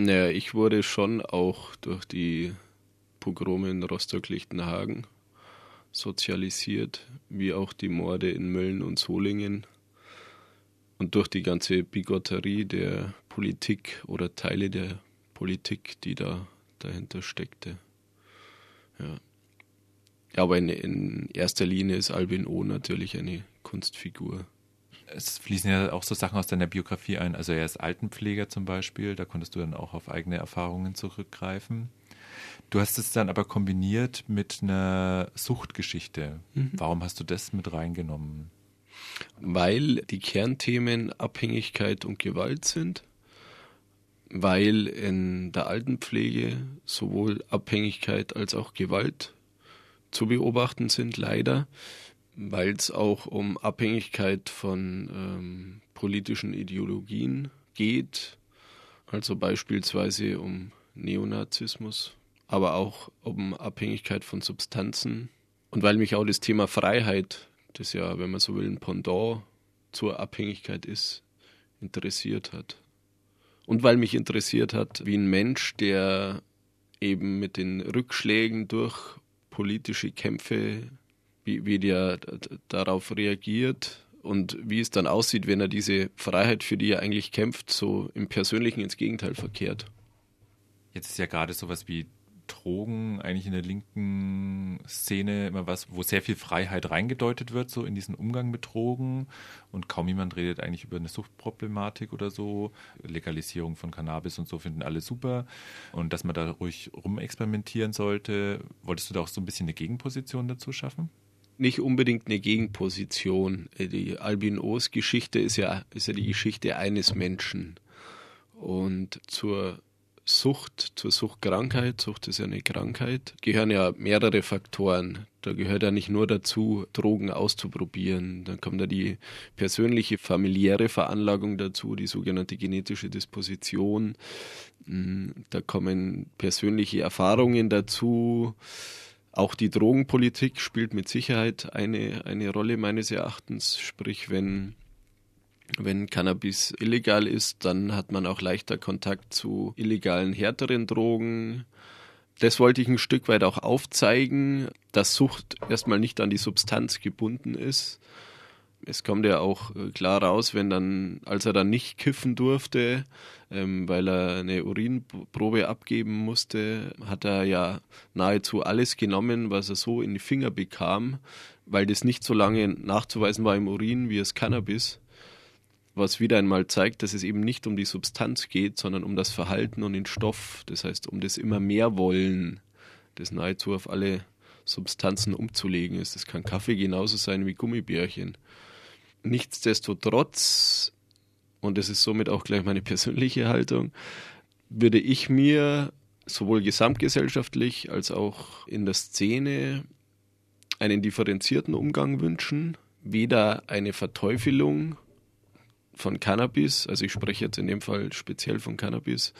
Naja, ich wurde schon auch durch die Pogrome in Rostock-Lichtenhagen sozialisiert, wie auch die Morde in Mölln und Solingen und durch die ganze Bigotterie der Politik oder Teile der Politik, die da dahinter steckte. Ja. Aber in, in erster Linie ist Albin O natürlich eine Kunstfigur. Es fließen ja auch so Sachen aus deiner Biografie ein. Also er ist Altenpfleger zum Beispiel, da konntest du dann auch auf eigene Erfahrungen zurückgreifen. Du hast es dann aber kombiniert mit einer Suchtgeschichte. Mhm. Warum hast du das mit reingenommen? Weil die Kernthemen Abhängigkeit und Gewalt sind, weil in der Altenpflege sowohl Abhängigkeit als auch Gewalt zu beobachten sind, leider, weil es auch um Abhängigkeit von ähm, politischen Ideologien geht, also beispielsweise um Neonazismus aber auch um Abhängigkeit von Substanzen. Und weil mich auch das Thema Freiheit, das ja, wenn man so will, ein Pendant zur Abhängigkeit ist, interessiert hat. Und weil mich interessiert hat, wie ein Mensch, der eben mit den Rückschlägen durch politische Kämpfe, wie, wie der darauf reagiert und wie es dann aussieht, wenn er diese Freiheit, für die er eigentlich kämpft, so im Persönlichen ins Gegenteil verkehrt. Jetzt ist ja gerade sowas wie Drogen eigentlich in der linken Szene immer was, wo sehr viel Freiheit reingedeutet wird, so in diesen Umgang mit Drogen. Und kaum jemand redet eigentlich über eine Suchtproblematik oder so. Legalisierung von Cannabis und so finden alle super. Und dass man da ruhig rumexperimentieren sollte. Wolltest du da auch so ein bisschen eine Gegenposition dazu schaffen? Nicht unbedingt eine Gegenposition. Die Albinos-Geschichte ist ja, ist ja die Geschichte eines Menschen. Und zur Sucht, zur Suchtkrankheit, Sucht ist ja eine Krankheit, gehören ja mehrere Faktoren. Da gehört ja nicht nur dazu, Drogen auszuprobieren. Dann kommt ja die persönliche, familiäre Veranlagung dazu, die sogenannte genetische Disposition. Hm, da kommen persönliche Erfahrungen dazu. Auch die Drogenpolitik spielt mit Sicherheit eine, eine Rolle meines Erachtens. Sprich, wenn wenn Cannabis illegal ist, dann hat man auch leichter Kontakt zu illegalen, härteren Drogen. Das wollte ich ein Stück weit auch aufzeigen, dass Sucht erstmal nicht an die Substanz gebunden ist. Es kommt ja auch äh, klar raus, wenn dann, als er dann nicht kiffen durfte, ähm, weil er eine Urinprobe abgeben musste, hat er ja nahezu alles genommen, was er so in die Finger bekam, weil das nicht so lange nachzuweisen war im Urin wie das Cannabis was wieder einmal zeigt, dass es eben nicht um die Substanz geht, sondern um das Verhalten und den Stoff. Das heißt, um das immer mehr Wollen, das nahezu auf alle Substanzen umzulegen ist. Das kann Kaffee genauso sein wie Gummibärchen. Nichtsdestotrotz, und das ist somit auch gleich meine persönliche Haltung, würde ich mir sowohl gesamtgesellschaftlich als auch in der Szene einen differenzierten Umgang wünschen. Weder eine Verteufelung von Cannabis, also ich spreche jetzt in dem Fall speziell von Cannabis,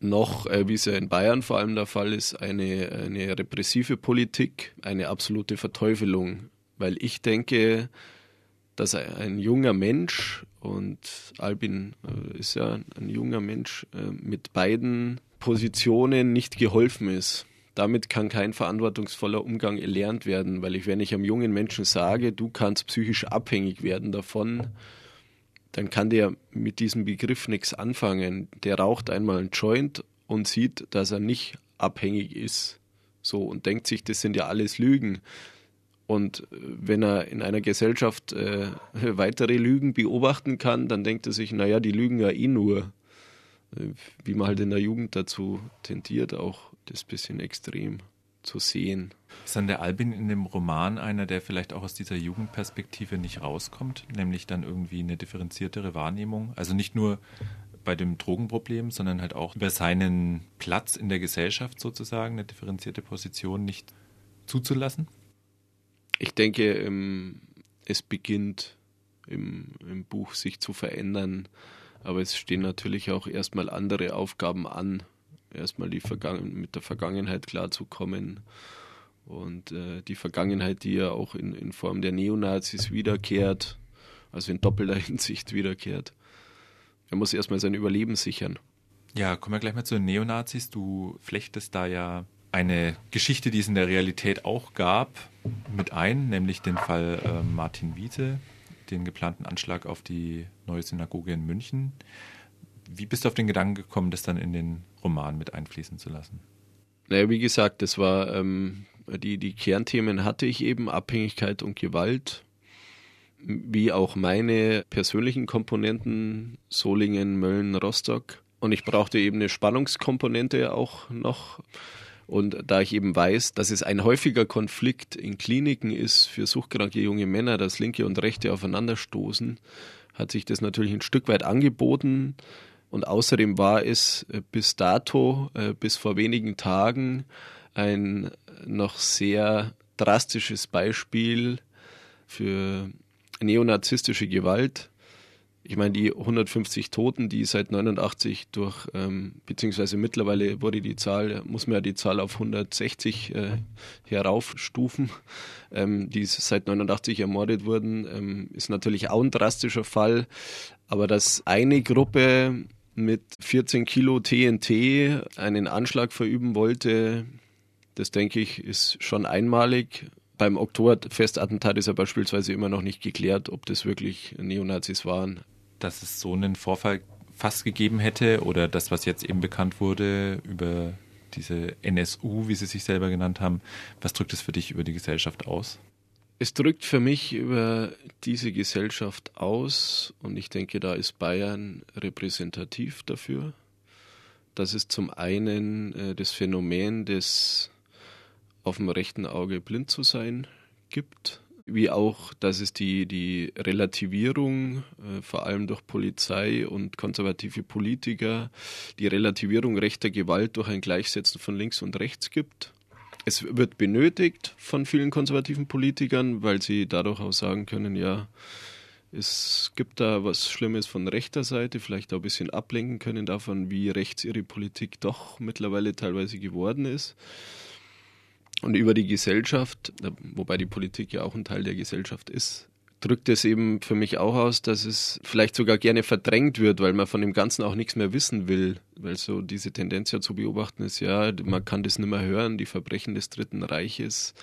noch, äh, wie es ja in Bayern vor allem der Fall ist, eine, eine repressive Politik, eine absolute Verteufelung. Weil ich denke, dass ein junger Mensch, und Albin äh, ist ja ein junger Mensch, äh, mit beiden Positionen nicht geholfen ist. Damit kann kein verantwortungsvoller Umgang erlernt werden, weil ich, wenn ich einem jungen Menschen sage, du kannst psychisch abhängig werden davon, dann kann der mit diesem Begriff nichts anfangen. Der raucht einmal einen Joint und sieht, dass er nicht abhängig ist. So und denkt sich, das sind ja alles Lügen. Und äh, wenn er in einer Gesellschaft äh, weitere Lügen beobachten kann, dann denkt er sich, naja, die lügen ja eh nur. Äh, wie man halt in der Jugend dazu tendiert, auch das bisschen extrem zu sehen. Ist dann der Albin in dem Roman einer, der vielleicht auch aus dieser Jugendperspektive nicht rauskommt, nämlich dann irgendwie eine differenziertere Wahrnehmung? Also nicht nur bei dem Drogenproblem, sondern halt auch über seinen Platz in der Gesellschaft sozusagen, eine differenzierte Position nicht zuzulassen? Ich denke, ähm, es beginnt im, im Buch sich zu verändern, aber es stehen natürlich auch erstmal andere Aufgaben an erstmal die Vergangen mit der Vergangenheit klarzukommen. Und äh, die Vergangenheit, die ja auch in, in Form der Neonazis Ja, kommen wir gleich mal zu den Neonazis. Du flechtest da ja eine Geschichte, die es in der Realität auch gab, mit ein, nämlich den Fall äh, Martin Wiese, den geplanten Anschlag auf die neue Synagoge in München. Wie bist du auf den Gedanken gekommen, das dann in den Roman mit einfließen zu lassen? Naja, wie gesagt, das war ähm, die, die Kernthemen hatte ich eben, Abhängigkeit und Gewalt, wie auch meine persönlichen Komponenten, Solingen, Mölln, Rostock. Und ich brauchte eben eine Spannungskomponente auch noch. Und da ich eben weiß, dass es ein häufiger Konflikt in Kliniken ist für suchtkranke junge Männer, dass linke und rechte aufeinanderstoßen, hat sich das natürlich ein Stück weit angeboten. Und außerdem war es bis dato, äh, bis vor wenigen Tagen, ein noch sehr drastisches Beispiel für neonazistische Gewalt. Ich meine, die 150 Toten, die seit 89 durch, ähm, beziehungsweise mittlerweile wurde die Zahl, muss man ja die Zahl auf 160 äh, heraufstufen, ähm, die seit 89 ermordet wurden, ähm, ist natürlich auch ein drastischer Fall. Aber dass eine Gruppe mit 14 Kilo TNT einen Anschlag verüben wollte, das denke ich, ist schon einmalig. Beim Oktoberfestattentat ist ja beispielsweise immer noch nicht geklärt, ob das wirklich Neonazis waren. Dass es so einen Vorfall fast gegeben hätte oder das, was jetzt eben bekannt wurde über diese NSU, wie sie sich selber genannt haben, was drückt es für dich über die Gesellschaft aus? Es drückt für mich über diese Gesellschaft aus und ich denke, da ist Bayern repräsentativ dafür. Das ist zum einen äh, das Phänomen des auf dem rechten Auge blind zu sein gibt, wie auch, dass es die, die Relativierung, äh, vor allem durch Polizei und konservative Politiker, die Relativierung rechter Gewalt durch ein Gleichsetzen von links und rechts gibt. Es wird benötigt von vielen konservativen Politikern, weil sie dadurch auch sagen können, ja, es gibt da was Schlimmes von rechter Seite, vielleicht auch ein bisschen ablenken können davon, wie rechts ihre Politik doch mittlerweile teilweise geworden ist und über die Gesellschaft, wobei die Politik ja auch ein Teil der Gesellschaft ist, drückt es eben für mich auch aus, dass es vielleicht sogar gerne verdrängt wird, weil man von dem Ganzen auch nichts mehr wissen will. Weil so diese Tendenz ja zu beobachten ist, ja, man kann das nicht mehr hören, die Verbrechen des Dritten Reiches.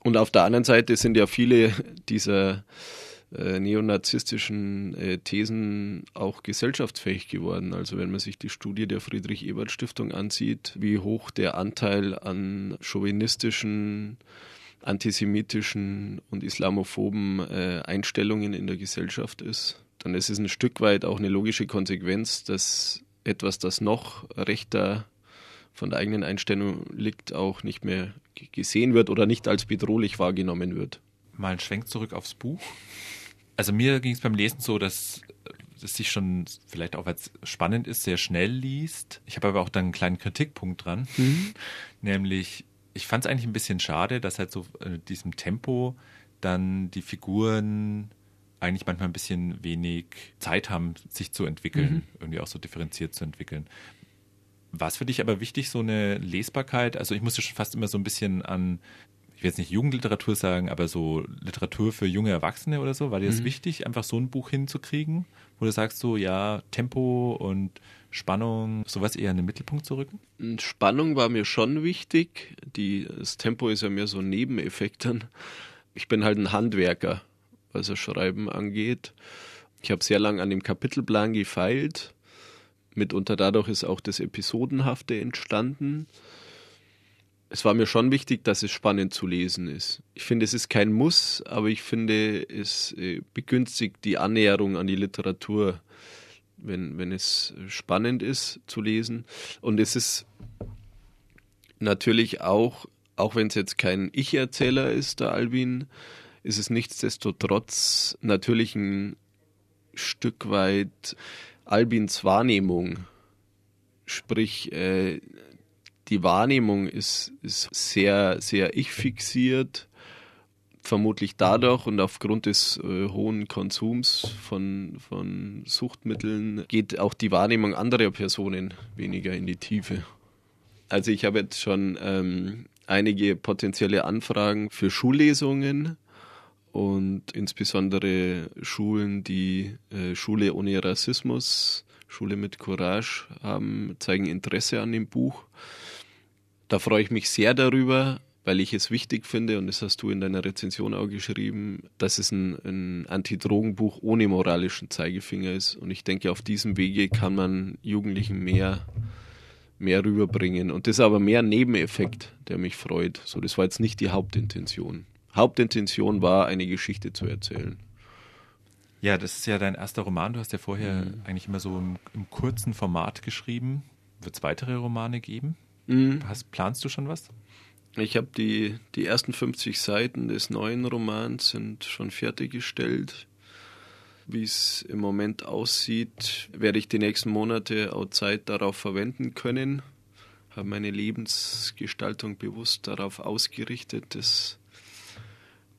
Und auf der anderen Seite sind ja viele dieser äh, neonazistischen äh, Thesen auch gesellschaftsfähig geworden. Also wenn man sich die Studie der Friedrich-Ebert-Stiftung ansieht, wie hoch der Anteil an chauvinistischen, antisemitischen und islamophoben äh, Einstellungen in der Gesellschaft ist, dann ist es ein Stück weit auch eine logische Konsequenz, dass etwas, das noch rechter von der eigenen Einstellung liegt, auch nicht mehr gesehen wird oder nicht als bedrohlich wahrgenommen wird. Mal ein Schwenk zurück aufs Buch. Also mir ging es beim Lesen so, dass es sich schon vielleicht auch als spannend ist, sehr schnell liest. Ich habe aber auch dann einen kleinen Kritikpunkt dran, mhm. nämlich ich fand es eigentlich ein bisschen schade, dass halt so in diesem Tempo dann die Figuren eigentlich manchmal ein bisschen wenig Zeit haben, sich zu entwickeln, mhm. irgendwie auch so differenziert zu entwickeln. War es für dich aber wichtig, so eine Lesbarkeit? Also ich musste schon fast immer so ein bisschen an ich will jetzt nicht Jugendliteratur sagen, aber so Literatur für junge Erwachsene oder so, war dir das mhm. wichtig, einfach so ein Buch hinzukriegen, wo du sagst so, ja, Tempo und Spannung, sowas eher in den Mittelpunkt zu rücken? Spannung war mir schon wichtig. Die, das Tempo ist ja mehr so ein Nebeneffekt dann. Ich bin halt ein Handwerker, was das Schreiben angeht. Ich habe sehr lange an dem Kapitelplan gefeilt. Mitunter dadurch ist auch das Episodenhafte entstanden es war mir schon wichtig, dass es spannend zu lesen ist. Ich finde, es ist kein Muss, aber ich finde, es äh, begünstigt die Annäherung an die Literatur, wenn, wenn es spannend ist zu lesen. Und es ist natürlich auch, auch wenn es jetzt kein Ich-Erzähler ist, der Albin, ist es nichtsdestotrotz natürlich ein Stück weit Albins Wahrnehmung. Sprich, äh, die Wahrnehmung ist, ist sehr, sehr ich-fixiert. Vermutlich dadurch und aufgrund des äh, hohen Konsums von, von Suchtmitteln geht auch die Wahrnehmung anderer Personen weniger in die Tiefe. Also ich habe jetzt schon ähm, einige potenzielle Anfragen für Schullesungen und insbesondere Schulen, die äh, Schule ohne Rassismus Schule mit Courage haben, zeigen Interesse an dem Buch. Da freue ich mich sehr darüber, weil ich es wichtig finde, und das hast du in deiner Rezension auch geschrieben, dass es ein, ein Anti-Drogen-Buch ohne moralischen Zeigefinger ist. Und ich denke, auf diesem Wege kann man Jugendlichen mehr, mehr rüberbringen. Und das ist aber mehr ein Nebeneffekt, der mich freut. So, das war jetzt nicht die Hauptintention. Hauptintention war, eine Geschichte zu erzählen. Ja, das ist ja dein erster Roman. Du hast ja vorher mhm. eigentlich immer so im, im kurzen Format geschrieben. Wird es weitere Romane geben? Mhm. Hast, planst du schon was? Ich habe die, die ersten 50 Seiten des neuen Romans sind schon fertiggestellt. Wie es im Moment aussieht, werde ich die nächsten Monate auch Zeit darauf verwenden können. Habe meine Lebensgestaltung bewusst darauf ausgerichtet, das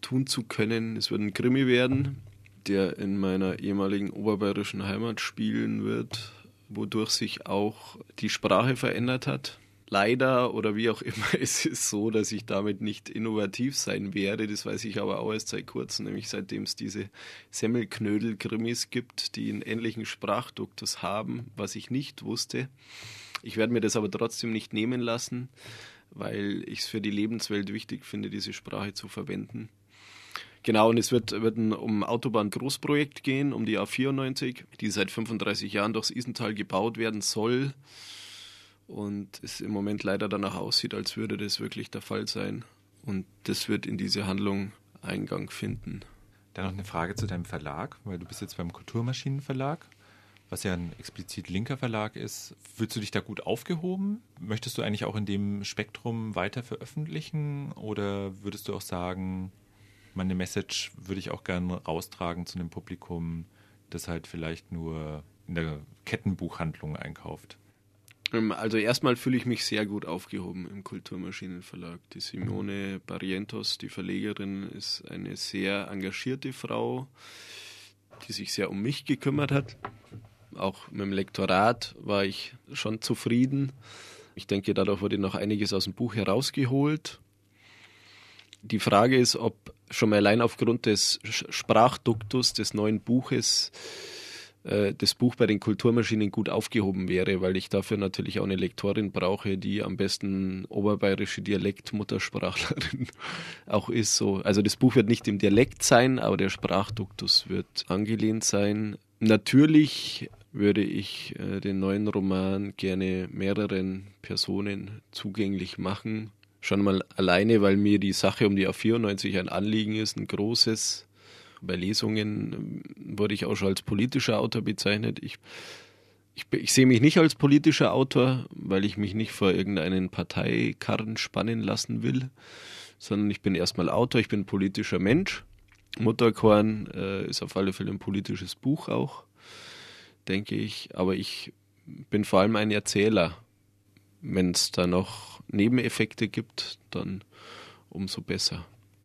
tun zu können. Es wird ein Krimi werden, der in meiner ehemaligen oberbayerischen Heimat spielen wird, wodurch sich auch die Sprache verändert hat leider oder wie auch immer, es ist so, dass ich damit nicht innovativ sein werde. Das weiß ich aber auch erst seit kurzem, nämlich seitdem es diese Semmelknödel-Krimis gibt, die einen ähnlichen Sprachduktus haben, was ich nicht wusste. Ich werde mir das aber trotzdem nicht nehmen lassen, weil ich es für die Lebenswelt wichtig finde, diese Sprache zu verwenden. Genau, und es wird, wird ein um Autobahn-Großprojekt gehen, um die A94, die seit 35 Jahren durchs Isental gebaut werden soll und es im Moment leider danach aussieht, als würde das wirklich der Fall sein. Und das wird in diese Handlung Eingang finden. Dann noch eine Frage zu deinem Verlag, weil du bist jetzt beim Kulturmaschinenverlag, was ja ein explizit linker Verlag ist. Fühlst du dich da gut aufgehoben? Möchtest du eigentlich auch in dem Spektrum weiter veröffentlichen oder würdest du auch sagen, meine Message würde ich auch gerne raustragen zu einem Publikum, das halt vielleicht nur in der Kettenbuchhandlung einkauft? Also erstmal fühle ich mich sehr gut aufgehoben im Kulturmaschinenverlag. Die Simone Barrientos, die Verlegerin, ist eine sehr engagierte Frau, die sich sehr um mich gekümmert hat. Auch mit dem Lektorat war ich schon zufrieden. Ich denke, dadurch wurde noch einiges aus dem Buch herausgeholt. Die Frage ist, ob schon mal allein aufgrund des Sprachduktus des neuen Buches äh, das Buch bei den Kulturmaschinen gut aufgehoben wäre, weil ich dafür natürlich auch eine Lektorin brauche, die am besten oberbayerische Dialektmuttersprachlerin auch ist. So. Also das Buch wird nicht im Dialekt sein, aber der Sprachduktus wird angelehnt sein. Natürlich würde ich äh, den neuen Roman gerne mehreren Personen zugänglich machen. Schon mal alleine, weil mir die Sache um die A94 ein Anliegen ist, ein großes bei Lesungen ähm, wurde ich auch schon als politischer Autor bezeichnet. Ich, ich, ich sehe mich nicht als politischer Autor, weil ich mich nicht vor irgendeinen Parteikarren spannen lassen will, sondern ich bin erstmal Autor, ich bin politischer Mensch. Mutterkorn äh, ist auf alle Fälle ein politisches Buch auch, denke ich. Aber ich bin vor allem ein Erzähler. Wenn es da noch Nebeneffekte gibt, dann umso besser.